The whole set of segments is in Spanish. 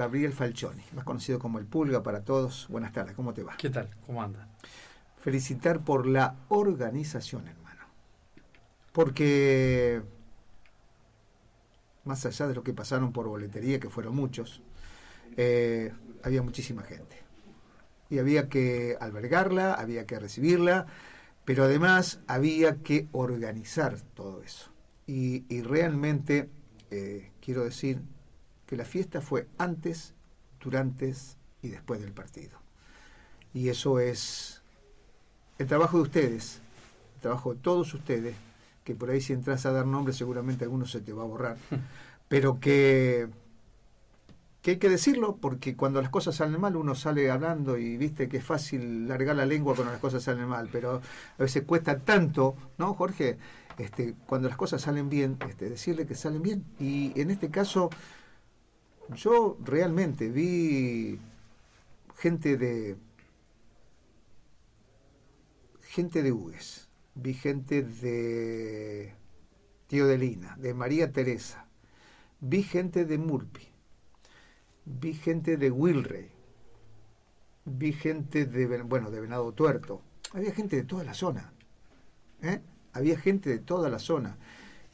Gabriel Falcioni, más conocido como el Pulga para todos. Buenas tardes, ¿cómo te va? ¿Qué tal? ¿Cómo anda? Felicitar por la organización, hermano. Porque más allá de lo que pasaron por boletería, que fueron muchos, eh, había muchísima gente. Y había que albergarla, había que recibirla, pero además había que organizar todo eso. Y, realmente eh, quiero decir que la fiesta fue antes, durante y después del partido. Y eso es el trabajo de ustedes, el trabajo de todos ustedes, que por ahí si entras a dar nombres seguramente alguno se te va a borrar, pero que, que hay que decirlo porque cuando las cosas salen mal uno sale hablando y viste que es fácil largar la lengua cuando las cosas salen mal, pero a veces cuesta tanto, ¿no, Jorge? Este, cuando las cosas salen bien, este, decirle que salen bien. Y en este caso, yo realmente vi gente de gente de Hugues, vi gente de Tío de Lina, de María Teresa, vi gente de Murpi, vi gente de Wilrey, vi gente de, bueno, de Venado Tuerto, había gente de toda la zona, ¿eh? había gente de toda la zona.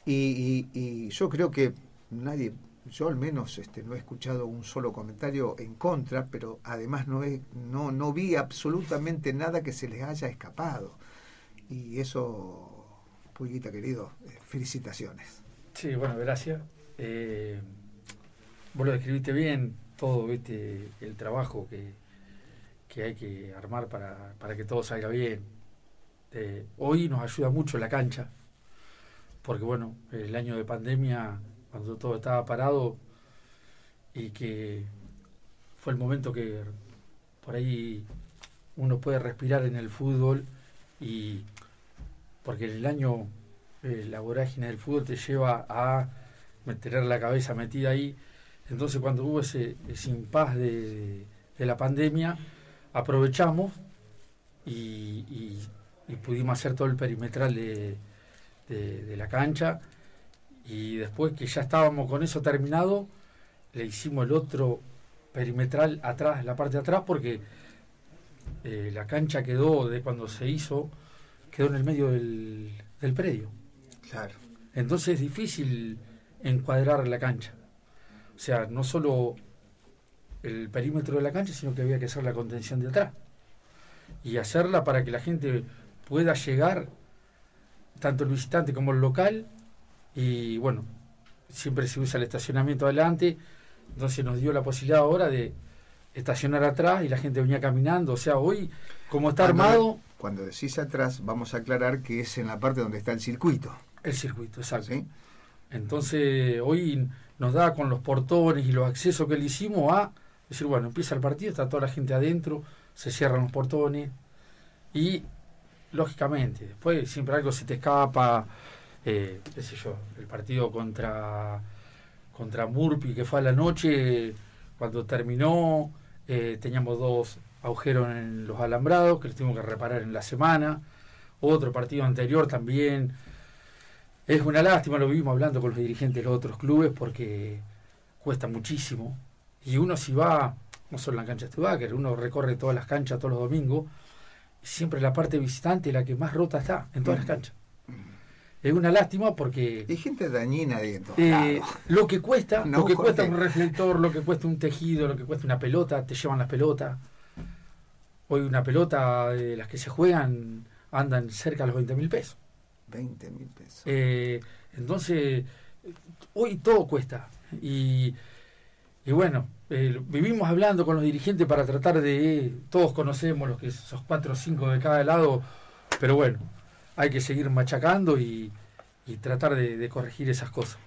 Y yo creo que nadie yo al menos este, no he escuchado un solo comentario en contra, pero además no, he, no, no vi absolutamente nada que se les haya escapado. Y eso, Pulguita querido, eh, felicitaciones. Sí, bueno, gracias. Eh, vos lo describiste bien, todo ¿viste? el trabajo que, que hay que armar para, para que todo salga bien. Eh, hoy nos ayuda mucho la cancha, porque bueno, el año de pandemia cuando todo estaba parado y que fue el momento que por ahí uno puede respirar en el fútbol y porque el año eh, la vorágine del fútbol te lleva a tener la cabeza metida ahí. Entonces cuando hubo ese, ese impas de, la pandemia, aprovechamos y, pudimos hacer todo el perimetral de la cancha y después que ya estábamos con eso terminado, le hicimos el otro perimetral atrás, la parte de atrás, porque eh, la cancha quedó, de cuando se hizo, quedó en el medio del, predio. Claro. Entonces es difícil encuadrar la cancha. O sea, no solo el perímetro de la cancha, sino que había que hacer la contención de atrás. Y hacerla para que la gente pueda llegar, tanto el visitante como el local, y bueno, siempre se usa el estacionamiento adelante, entonces nos dio la posibilidad ahora de estacionar atrás y la gente venía caminando, o sea, hoy como está armado... Cuando decís atrás, vamos a aclarar que es en la parte donde está el circuito. El circuito, exacto. Entonces, hoy nos da con los portones y los accesos que le hicimos a decir, bueno, empieza el partido, está toda la gente adentro, se cierran los portones y, lógicamente, después siempre algo se te escapa, eh, qué sé yo, el partido contra, contra Murpi que fue a la noche, cuando terminó, eh, teníamos dos agujeros en los alambrados que los tuvimos que reparar en la semana. Otro partido anterior también. Es una lástima, lo vivimos hablando con los dirigentes de los otros clubes porque cuesta muchísimo. Y uno si va, no solo en la cancha de que uno recorre todas las canchas todos los domingos, siempre la parte visitante la que más rota está en todas las canchas es una lástima porque hay gente dañina dentro eh, lo que cuesta lo que cuesta un reflector lo que cuesta un tejido lo que cuesta una pelota te llevan las pelotas. Hoy una pelota de las que se juegan andan cerca de los 20 mil pesos. 20 mil pesos. Eh, entonces hoy todo cuesta. Y, y bueno eh, vivimos hablando con los dirigentes para tratar de todos conocemos los que esos cuatro o cinco de cada lado pero bueno hay que seguir machacando y, tratar de, corregir esas cosas.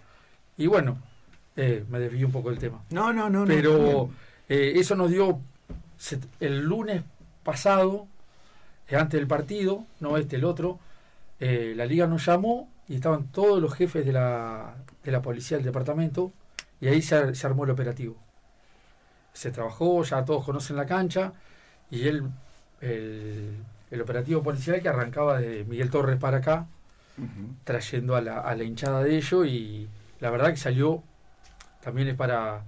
Y bueno, eh, me desvío un poco del tema. No, no, no. Pero eh, eso nos dio el lunes pasado, eh, antes del partido, no este, el otro, la liga nos llamó y estaban todos los jefes de la, de la policía del departamento y ahí se, se armó el operativo. Se trabajó, ya todos conocen la cancha y él, el el operativo policial que arrancaba de Miguel Torres para acá, trayendo a la, a la, hinchada de ellos y la verdad que salió, también es para,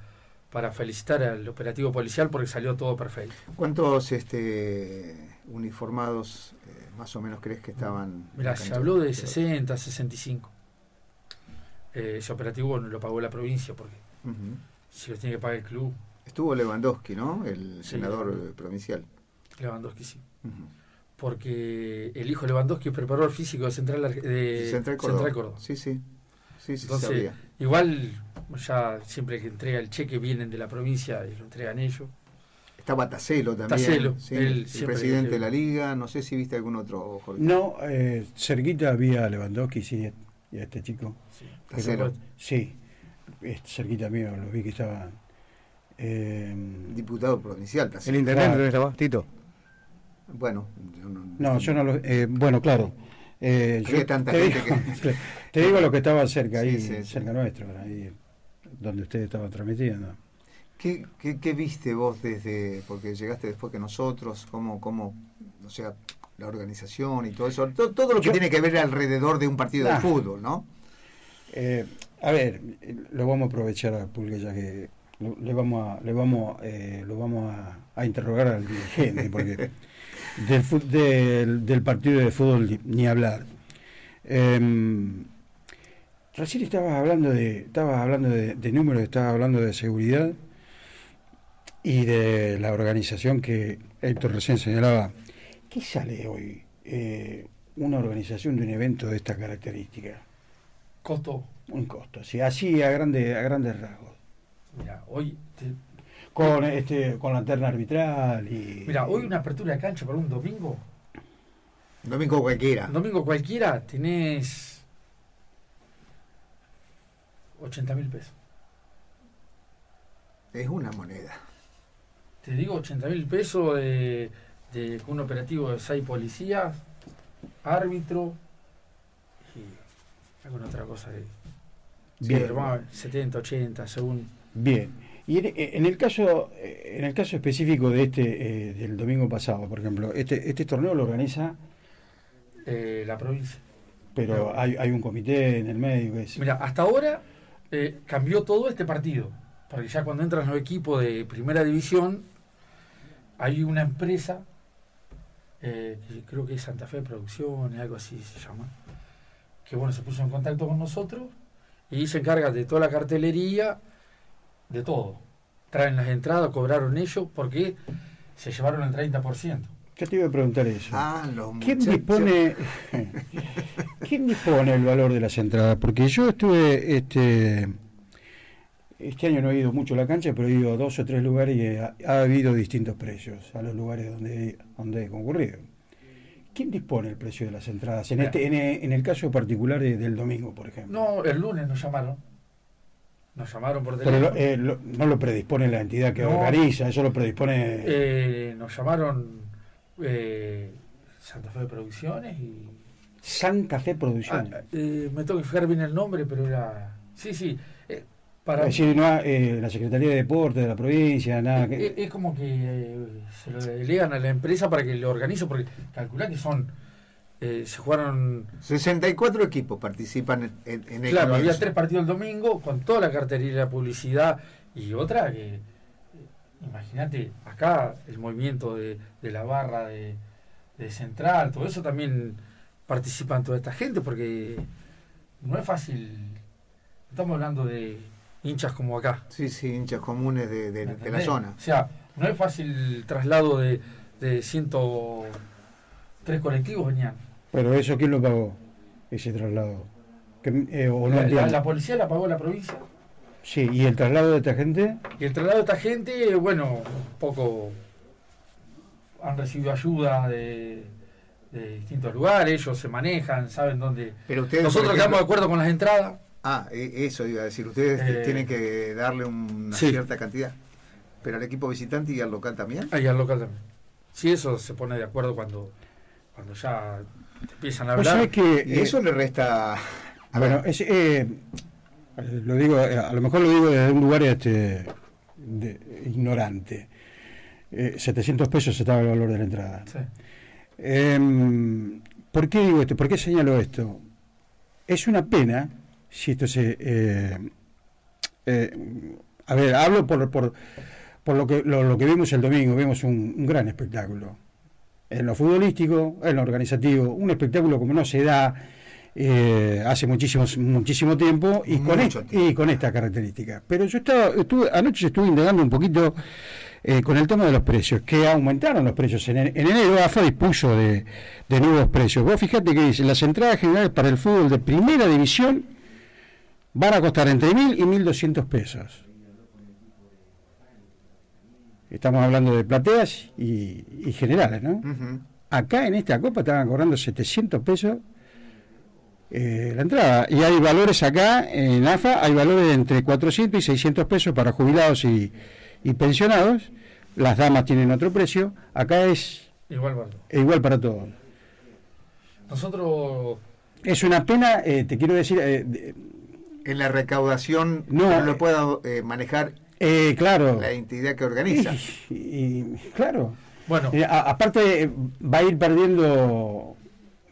para felicitar al operativo policial porque salió todo perfecto. ¿Cuántos este, uniformados eh, más o menos crees que estaban? Mira, se habló de 60, 65. Eh, ese operativo no lo pagó la provincia porque si lo tiene que pagar el club. Estuvo Lewandowski, ¿no? El senador provincial. Lewandowski, sí. Porque el hijo Lewandowski es preparador físico de Central, de Central Córdoba. Sí, sí. Sí, sí, Entonces, igual ya siempre que entrega el cheque vienen de la provincia y lo entregan ellos. Estaba Tacelo también. el presidente de la liga. No sé si viste algún otro. No, eh, cerquita había Lewandowski, sí, y a este chico. Sí, Tacelo. Sí, cerquita mío, lo vi que estaba. Eh, Diputado provincial, ¿El intendente dónde estaba? Tito. Bueno, yo no, no, yo no lo. Eh, bueno, claro. Eh, yo, tanta te, gente digo, que... te digo lo que estaba cerca ahí, cerca nuestro, ahí donde usted estaba transmitiendo. ¿Qué, ¿Qué, qué, viste vos desde, porque llegaste después que nosotros, cómo, cómo, o sea, la organización y todo eso, todo, lo que tiene que ver alrededor de un partido de fútbol, ¿no? Eh, a ver, lo vamos a aprovechar a Pulga ya que le vamos a, le vamos, eh, lo vamos a, a interrogar al dirigente, porque del, del, partido de fútbol ni hablar. Eh, recién estabas hablando de, estabas hablando de, números, estabas hablando de seguridad y de la organización que Héctor recién señalaba. ¿Qué sale hoy eh, una organización de un evento de esta característica? Costo. Un costo, sí, así a, grande, a grandes rasgos. Mira, hoy con este con lanterna arbitral y mira hoy una apertura de cancha para un domingo domingo cualquiera domingo cualquiera tenés 80 mil pesos es una moneda te digo 80 mil pesos de, de, un operativo de seis policías árbitro y alguna otra cosa de Bien. 70, 80 según Bien. Y en, el caso eh, en el caso específico de este eh, del domingo pasado, por ejemplo, este este torneo lo organiza eh, la provincia. Pero hay, hay un comité en el medio que es... Mira, hasta ahora cambió todo este partido, porque ya cuando entran los equipos de primera división hay una empresa que creo que es Santa Fe Producciones, algo así se llama, que bueno se puso en contacto con nosotros y se encarga de toda la cartelería de todo. Traen las entradas, cobraron ellos porque se llevaron el 30%. ¿Qué te iba a preguntar eso? Ah, ¿Quién dispone, ¿Quién dispone el valor de las entradas? Porque yo estuve, este, este año no he ido mucho a la cancha, pero he ido a dos o tres lugares y ha, habido distintos precios a los lugares donde, donde he concurrido. ¿Quién dispone el precio de las entradas? En, este, en, el caso particular del domingo, por ejemplo. No, el lunes nos llamaron nos llamaron por teléfono. Pero eh, no lo predispone la entidad que organiza, eso lo predispone. Eh, nos llamaron eh, Santa Fe Producciones y. Santa Fe Producciones. Ah, me tengo que fijar bien el nombre, pero era. Sí, sí. para... Es decir, no, la Secretaría de Deportes de la provincia, nada. Que... Es, como que se lo delegan a la empresa para que lo organice, porque calcula que son eh, se jugaron 64 equipos participan en, en el claro había tres partidos el domingo con toda la cartería la publicidad y otra que eh, imagínate acá el movimiento de, la barra de, central todo eso también participan toda esta gente porque no es fácil. Estamos hablando de hinchas como acá. Sí sí hinchas comunes de, la zona. O sea no es fácil traslado de, de ciento tres colectivos venían pero eso, ¿quién lo pagó? Ese traslado. Eh, la, policía la pagó la provincia. Sí, ¿y el traslado de esta gente? Y el traslado de esta gente, bueno, un poco han recibido ayuda de, distintos lugares, ellos se manejan, saben dónde. Pero ustedes, Nosotros quedamos de acuerdo con las entradas. Ah, e, eso iba a decir, ustedes eh, tienen que darle una cierta cantidad. Pero al equipo visitante y al local también. Ah, y al local también. Sí, eso se pone de acuerdo cuando, cuando ya empiezan a hablar. que, y eso le resta. bueno, eh, lo digo, eh, a lo mejor lo digo desde un lugar este, ignorante. 700 eh, pesos estaba el valor de la entrada. Em, ¿Por qué digo esto? ¿Por qué señalo esto? Es una pena si esto se. a ver, hablo por, por, por lo, que, lo, que vimos el domingo, vimos un, un, gran espectáculo. En lo futbolístico, en lo organizativo, un espectáculo como no se da eh, hace muchísimo, muchísimo tiempo y con, y con esta característica. Pero yo estaba, estuve, anoche estuve indagando un poquito eh, con el tema de los precios, que aumentaron los precios. En, en enero AFA dispuso de, de, nuevos precios. Vos fíjate que dice, las entradas generales para el fútbol de primera división van a costar entre mil y mil doscientos pesos. Estamos hablando de plateas y, generales, ¿no? Acá en esta copa estaban cobrando 700 pesos eh, la entrada. Y hay valores acá, en AFA, hay valores de entre 400 y 600 pesos para jubilados y, pensionados. Las damas tienen otro precio. Acá es igual para, igual para todos. Nosotros... Es una pena, eh, te quiero decir... Eh, en la recaudación no, lo pueda manejar claro. la entidad que organiza. Y, claro. Bueno, aparte va a ir perdiendo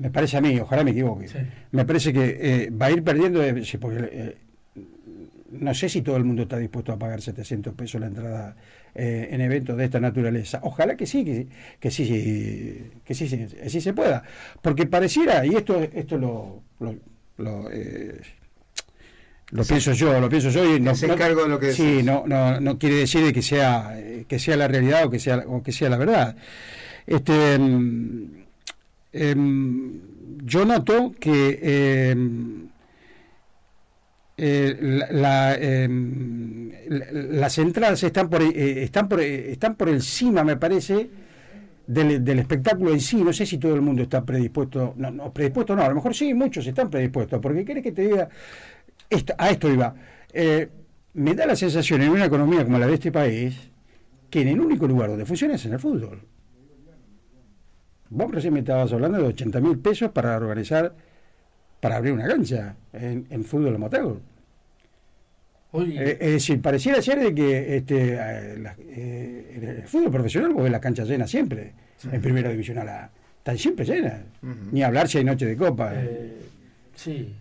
me parece a mí, ojalá me equivoque, me parece que eh, va a ir perdiendo, eh, porque eh, no sé si todo el mundo está dispuesto a pagar 700 pesos la entrada en eventos de esta naturaleza. Ojalá que sí, que, que sí, que sí, sí, se pueda, porque pareciera, y esto, esto lo, lo, lo pienso yo, lo pienso yo y no, no cargo de lo que sí, no, no, no quiere decir que sea que sea la realidad o que sea o que sea la verdad. Este mm, Em, yo noto que em, eh, em, las entradas están por, eh, están, por, están por encima, me parece, del, espectáculo en sí. No sé si todo el mundo está predispuesto. No, no, predispuesto no, a lo mejor sí, muchos están predispuestos. Porque quiere que te diga, a esto iba. me da la sensación en una economía como la de este país que en el único lugar donde funciona es en el fútbol. Vos recién me estabas hablando de 80 mil pesos para organizar, para abrir una cancha en, fútbol amateur. Eh, es decir, pareciera ser de que este, eh, eh, el fútbol profesional vos ves las canchas llenas siempre, en primera división a la están siempre llenas, ni hablar si hay noche de copa. sí,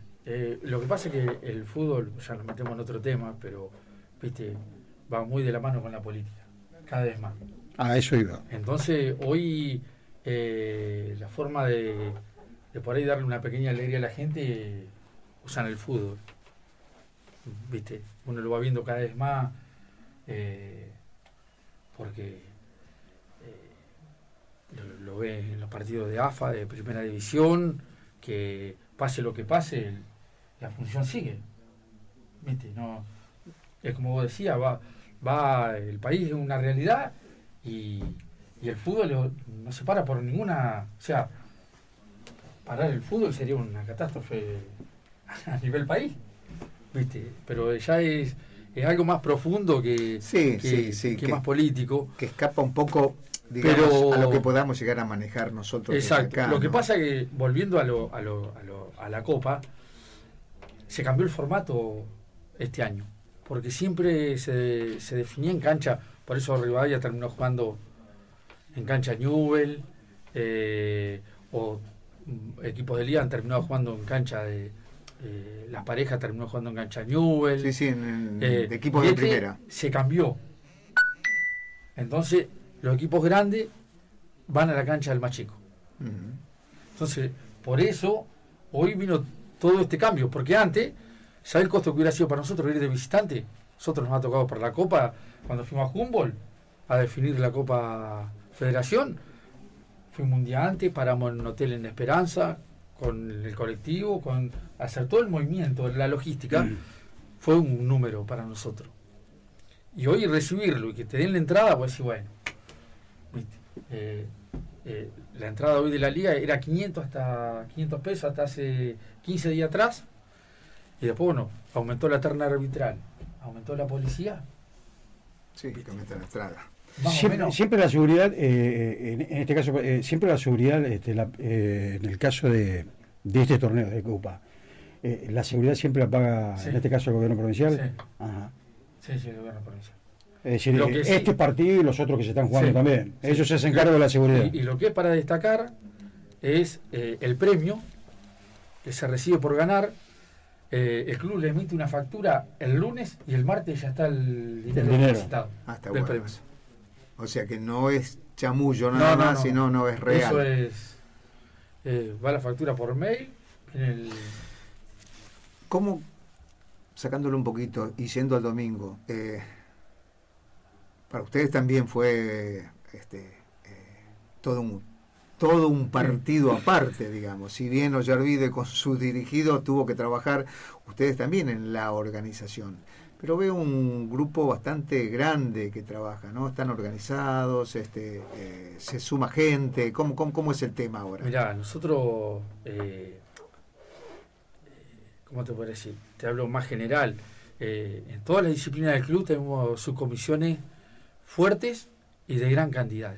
lo que pasa es que el fútbol, ya nos metemos en otro tema, pero viste, va muy de la mano con la política, cada vez más. Ah, eso iba. Entonces, hoy eh, la forma de, por ahí darle una pequeña alegría a la gente usan el fútbol. ¿Viste? Uno lo va viendo cada vez más eh, porque eh, lo, ve en los partidos de AFA, de primera división, que pase lo que pase, la función sigue. ¿Viste? No, es como vos decías, va, va el país es una realidad y y el fútbol no se para por ninguna. O sea, parar el fútbol sería una catástrofe a nivel país. ¿Viste? Pero ya es, es algo más profundo que, sí, que, que, más político. Que escapa un poco digamos, a lo que podamos llegar a manejar nosotros. Exacto. lo que pasa es que, volviendo a, lo, a, lo, a, lo, a la Copa, se cambió el formato este año. Porque siempre se, se definía en cancha. Por eso Rivadavia terminó jugando en cancha Newell, eh, o mm, equipos de liga han terminado jugando en cancha de. Eh, las parejas terminó jugando en cancha Newell. Sí, sí, en, eh, de equipos de primera. Se cambió. Entonces, los equipos grandes van a la cancha del más chico. Entonces, por eso, hoy vino todo este cambio, porque antes, ¿sabes el costo que hubiera sido para nosotros ir de visitante? Nosotros nos ha tocado por la Copa, cuando fuimos a Humboldt, a definir la Copa federación. Fuimos un día antes, paramos en un hotel en Esperanza, con el colectivo, con hacer todo el movimiento, la logística, mm. fue un número para nosotros. Y hoy recibirlo y que te den la entrada, pues sí, bueno. Eh, eh, la entrada hoy de la liga era 500 hasta 500 pesos hasta hace 15 días atrás. Y después, bueno, aumentó la terna arbitral, aumentó la policía. Sí, que aumenta la entrada. Siempre, la seguridad, eh, en, este caso, eh, siempre la seguridad, este, eh, en el caso de, de, este torneo de Copa, la seguridad siempre la paga, en este caso, el gobierno provincial. Sí, Ajá. sí, sí, el gobierno provincial. Es decir, este partido y los otros que se están jugando también. Ellos se hacen cargo de la seguridad. Y, lo que es para destacar es el premio que se recibe por ganar eh, el club le emite una factura el lunes y el martes ya está el dinero, El dinero. depositado Ah, está del bueno premio. O sea que no es chamullo No, nada no, más, no. sino no es real. Eso es. eh, va la factura por mail. En el, ¿Cómo, sacándolo un poquito y yendo al domingo, eh, para ustedes también fue este, eh, todo un todo un partido aparte, digamos. Si bien Ollarvide con sus dirigidos tuvo que trabajar, ustedes también en la organización. Pero veo un grupo bastante grande que trabaja, ¿no? Están organizados, este, eh, se suma gente. ¿Cómo, cómo, cómo es el tema ahora? Mirá, nosotros. Eh, ¿Cómo te puedo decir? Te hablo más general. En todas las disciplinas del club tenemos subcomisiones fuertes y de gran cantidad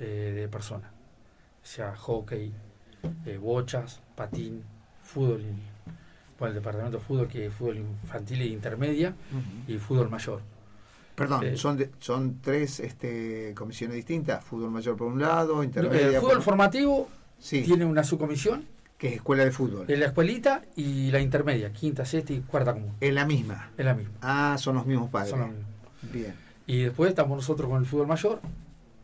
eh, de personas. O sea, hockey, eh, bochas, patín, fútbol. Bueno, el departamento de fútbol que es fútbol infantil e intermedia y fútbol mayor. Perdón, Eh, son de- son tres este, comisiones distintas, fútbol mayor por un lado, El intermedia fútbol por- formativo sí, tiene una subcomisión, que es escuela de fútbol. en la escuelita y la intermedia, quinta, sexta y cuarta común. Es la misma. Es la misma. Ah, son los mismos padres. Son los mismos. Bien. Y después estamos nosotros con el fútbol mayor,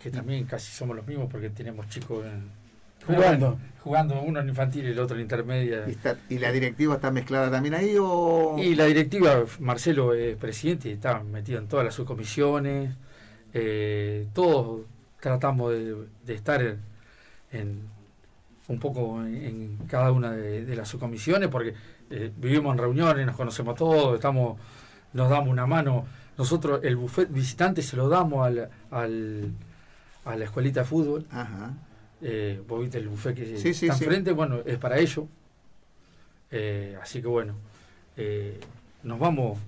que también casi somos los mismos porque tenemos chicos en- Jugando. jugando uno en infantil y el otro en intermedia. ¿Y, está- y la directiva está mezclada también ahí o...? Y la directiva, Marcelo es presidente, está metido en todas las subcomisiones. eh, todos tratamos de, de estar en, en- un poco en, en cada una de, de las subcomisiones, porque eh, vivimos en reuniones, nos conocemos todos, estamos, nos damos una mano. Nosotros el buffet visitante se lo damos al, al- a la escuelita de fútbol. Ajá. Eh, vos viste el buffet que Sí, está sí. enfrente, bueno, es para ello. Eh, así que bueno, eh, nos vamos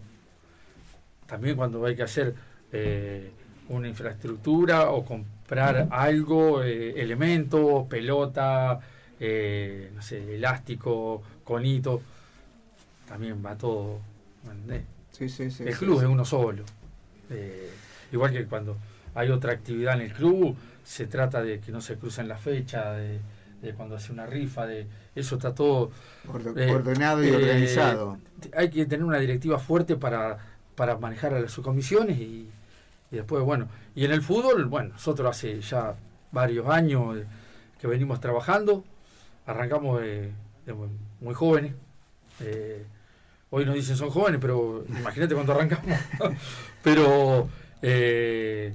también cuando hay que hacer eh, una infraestructura o comprar algo, elementos, pelota, no sé, elástico, conito, también va todo. ¿entendés? Sí, sí, sí. el club es uno solo. Eh, igual que cuando hay otra actividad en el club, se trata de que no se crucen las fechas, de, de cuando hace una rifa, de eso está todo eh, ordenado y eh, organizado. hay que tener una directiva fuerte para, para manejar a las subcomisiones y, y después, bueno, y en el fútbol, bueno, nosotros hace ya varios años que venimos trabajando, arrancamos de, de muy, jóvenes, hoy nos dicen son jóvenes, pero imagínate cuando arrancamos, pero eh,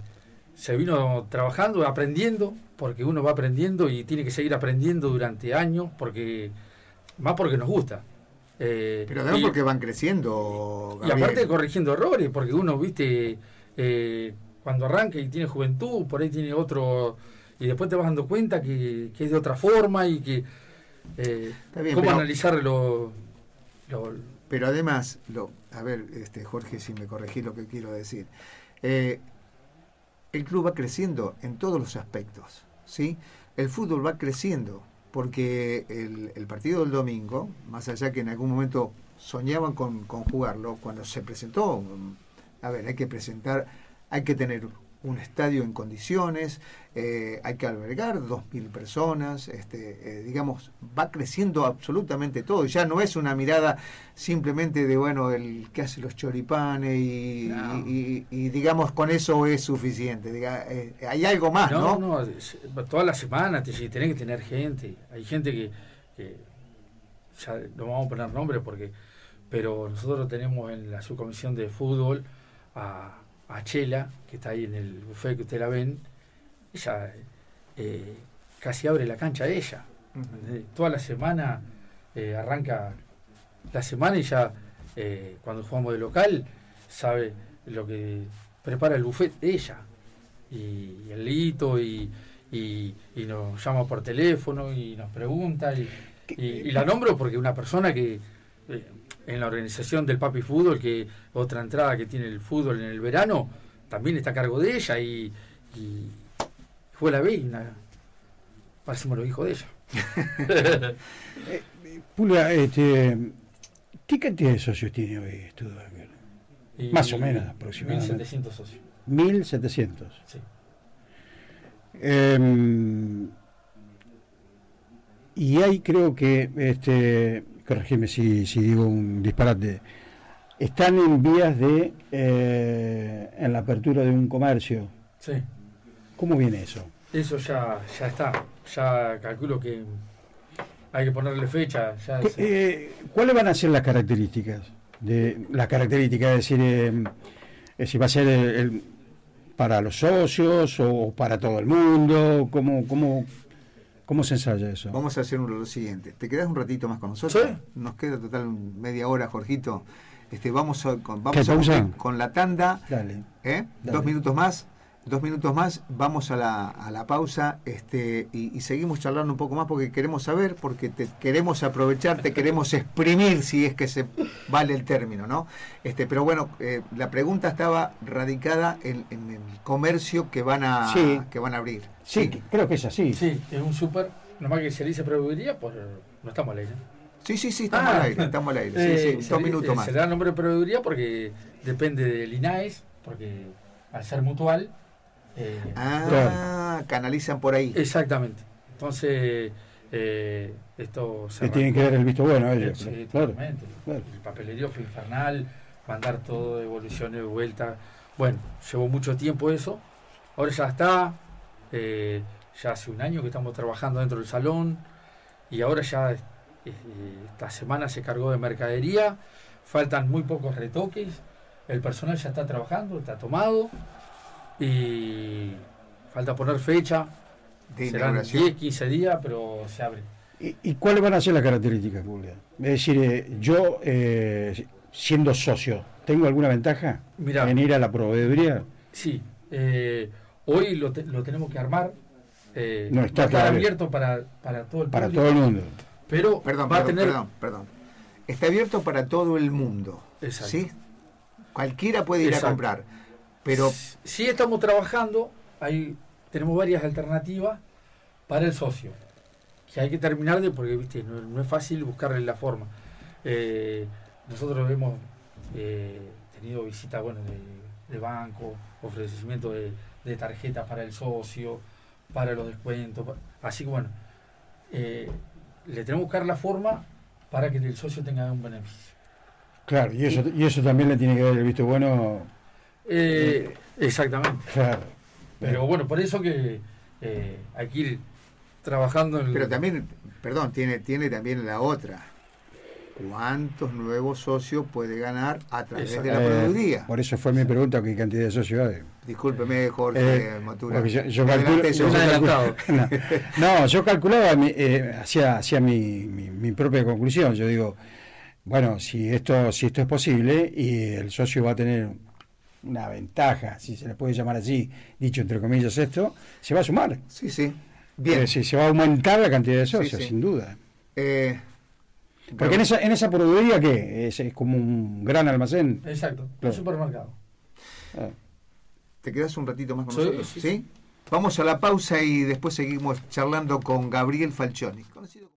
se vino trabajando, aprendiendo, porque uno va aprendiendo y tiene que seguir aprendiendo durante años, porque más porque nos gusta. Eh, Pero además y- porque van creciendo. y Gabriel. aparte corrigiendo errores, porque uno, viste, eh, cuando arranca y tiene juventud, por ahí tiene otro, y después te vas dando cuenta que, que es de otra forma y que eh, Está bien, cómo pero- analizar lo, lo- Pero además, lo, a ver, este, Jorge, si me corregís lo que quiero decir. Eh, el club va creciendo en todos los aspectos, ¿sí? El fútbol va creciendo, porque el, el partido del domingo, más allá que en algún momento soñaban con, con jugarlo, cuando se presentó, a ver, hay que presentar, hay que tener un estadio en condiciones, eh, hay que albergar 2.000 personas, este, eh, digamos, va creciendo absolutamente todo, ya no es una mirada simplemente de, bueno, el que hace los choripanes y, No. y- y- y, digamos, con eso es suficiente, diga, eh, hay algo más, ¿no? no, no, toda la semana te, si tenés que tener gente. Hay gente que, que ya no vamos a poner nombre porque, pero nosotros tenemos en la subcomisión de fútbol a, a Chela, que está ahí en el buffet que usted la ven, ella eh, casi abre la cancha ella. ¿entendés? Toda la semana eh, arranca la semana y ya eh, cuando jugamos de local sabe lo que prepara el buffet ella y, el lito y, y, y nos llama por teléfono y nos pregunta y, y, y la nombro porque una persona que eh, en la organización del Papi Fútbol que otra entrada que tiene el fútbol en el verano también está a cargo de ella y, y fue la una, parecemos los hijos de ella Pulga, este, ¿qué cantidad de socios tiene hoy Stuttgart? Más o menos, aproximadamente. 1700 socios 1700. sí. Em, y hay, creo que, este, corregime si, si digo un disparate, están en vías de, eh, en la apertura de un comercio. Sí, ¿Cómo viene eso? eso ya, ya está. Ya calculo que hay que ponerle fecha. Ya ¿Qué- se- eh, ¿Cuáles van a ser las características? De, las características, es decir, eh, eh, si va a ser el- el- para los socios o para todo el mundo, ¿cómo, cómo, cómo se ensaya eso? Vamos a hacer un- lo siguiente. ¿Te quedas un ratito más con nosotros? Sí. Nos queda total media hora, Jorgito. Este, vamos a, con, ¿Qué, vamos a con la tanda. Dale. ¿eh? Dale. Dos minutos más. Dos minutos más, vamos a la, a la pausa este, y, y seguimos charlando un poco más porque queremos saber, porque te queremos aprovechar, te queremos exprimir si es que se vale el término, ¿no? Este, pero bueno, eh, la pregunta estaba radicada en, en el comercio que van a, Sí. que van a abrir. Sí, creo que es así. Sí, es un súper. Nomás que se le dice proveeduría, pues no estamos al aire. Sí, sí, sí, estamos Ah. al aire, estamos al aire. Sí, Eh, sí, se dos minutos eh, más. Se da el nombre de proveeduría porque depende del INAES, porque al ser mutual. Eh, Ah, canalizan por ahí. Exactamente. Entonces, eh, esto se Le tienen que dar el visto bueno a ellos. Sí, claro. totalmente. claro. El papelerío fue infernal, mandar todo, devoluciones de vuelta. Bueno, llevó mucho tiempo eso. Ahora ya está. eh, ya hace un año que estamos trabajando dentro del salón. Y ahora ya eh, esta semana se cargó de mercadería. Faltan muy pocos retoques. El personal ya está trabajando, está tomado. Y falta poner fecha. De Serán inauguración. 10, 15 días, pero se abre. ¿Y, y cuáles van a ser las características, Julia? Es decir, eh, yo, eh, siendo socio, ¿tengo alguna ventaja Mirá. en ir a la proveeduría? Sí, eh, hoy lo, te- lo tenemos que armar. eh, No está todavía. abierto para, para todo el Para público, todo el mundo. Pero Perdón, va a tener. perdón, perdón. Está abierto para todo el mundo. Exacto. ¿Sí? Cualquiera puede ir Exacto. a comprar. Pero Sí estamos trabajando, hay, tenemos varias alternativas para el socio. Que hay que terminar de, porque viste, no, no es fácil buscarle la forma. Eh, nosotros hemos eh, tenido visitas bueno, de, de banco, ofrecimiento de, de tarjetas para el socio, para los descuentos. Así que bueno, eh, le tenemos que buscar la forma para que el socio tenga un beneficio. Claro, y eso, y eso también le tiene que dar el visto bueno. Eh, exactamente. Claro. Pero bueno, por eso que eh, hay que ir trabajando en el- Pero también, perdón, tiene, tiene también la otra. ¿Cuántos nuevos socios puede ganar a través de la Eh, proveeduría? por eso fue mi pregunta, ¿qué cantidad de socios hay? Discúlpeme, Jorge Eh, Matura. yo, calculo- yo no, no, yo calculaba, eh, hacía, hacía mi, mi, mi propia conclusión. Yo digo, bueno, si esto, si esto es posible y el socio va a tener una ventaja, si se le puede llamar así, dicho entre comillas esto, se va a sumar. Sí, sí. Bien. Eh, sí, se va a aumentar la cantidad de socios, sí. sin duda. Eh, Porque en esa, en esa proveeduría, ¿qué? Es, es como un gran almacén. Exacto, Claro. el supermercado. Ah. ¿Te quedas un ratito más con Sí, nosotros? sí, ¿Sí? Vamos a la pausa y después seguimos charlando con Gabriel Falcioni. conocido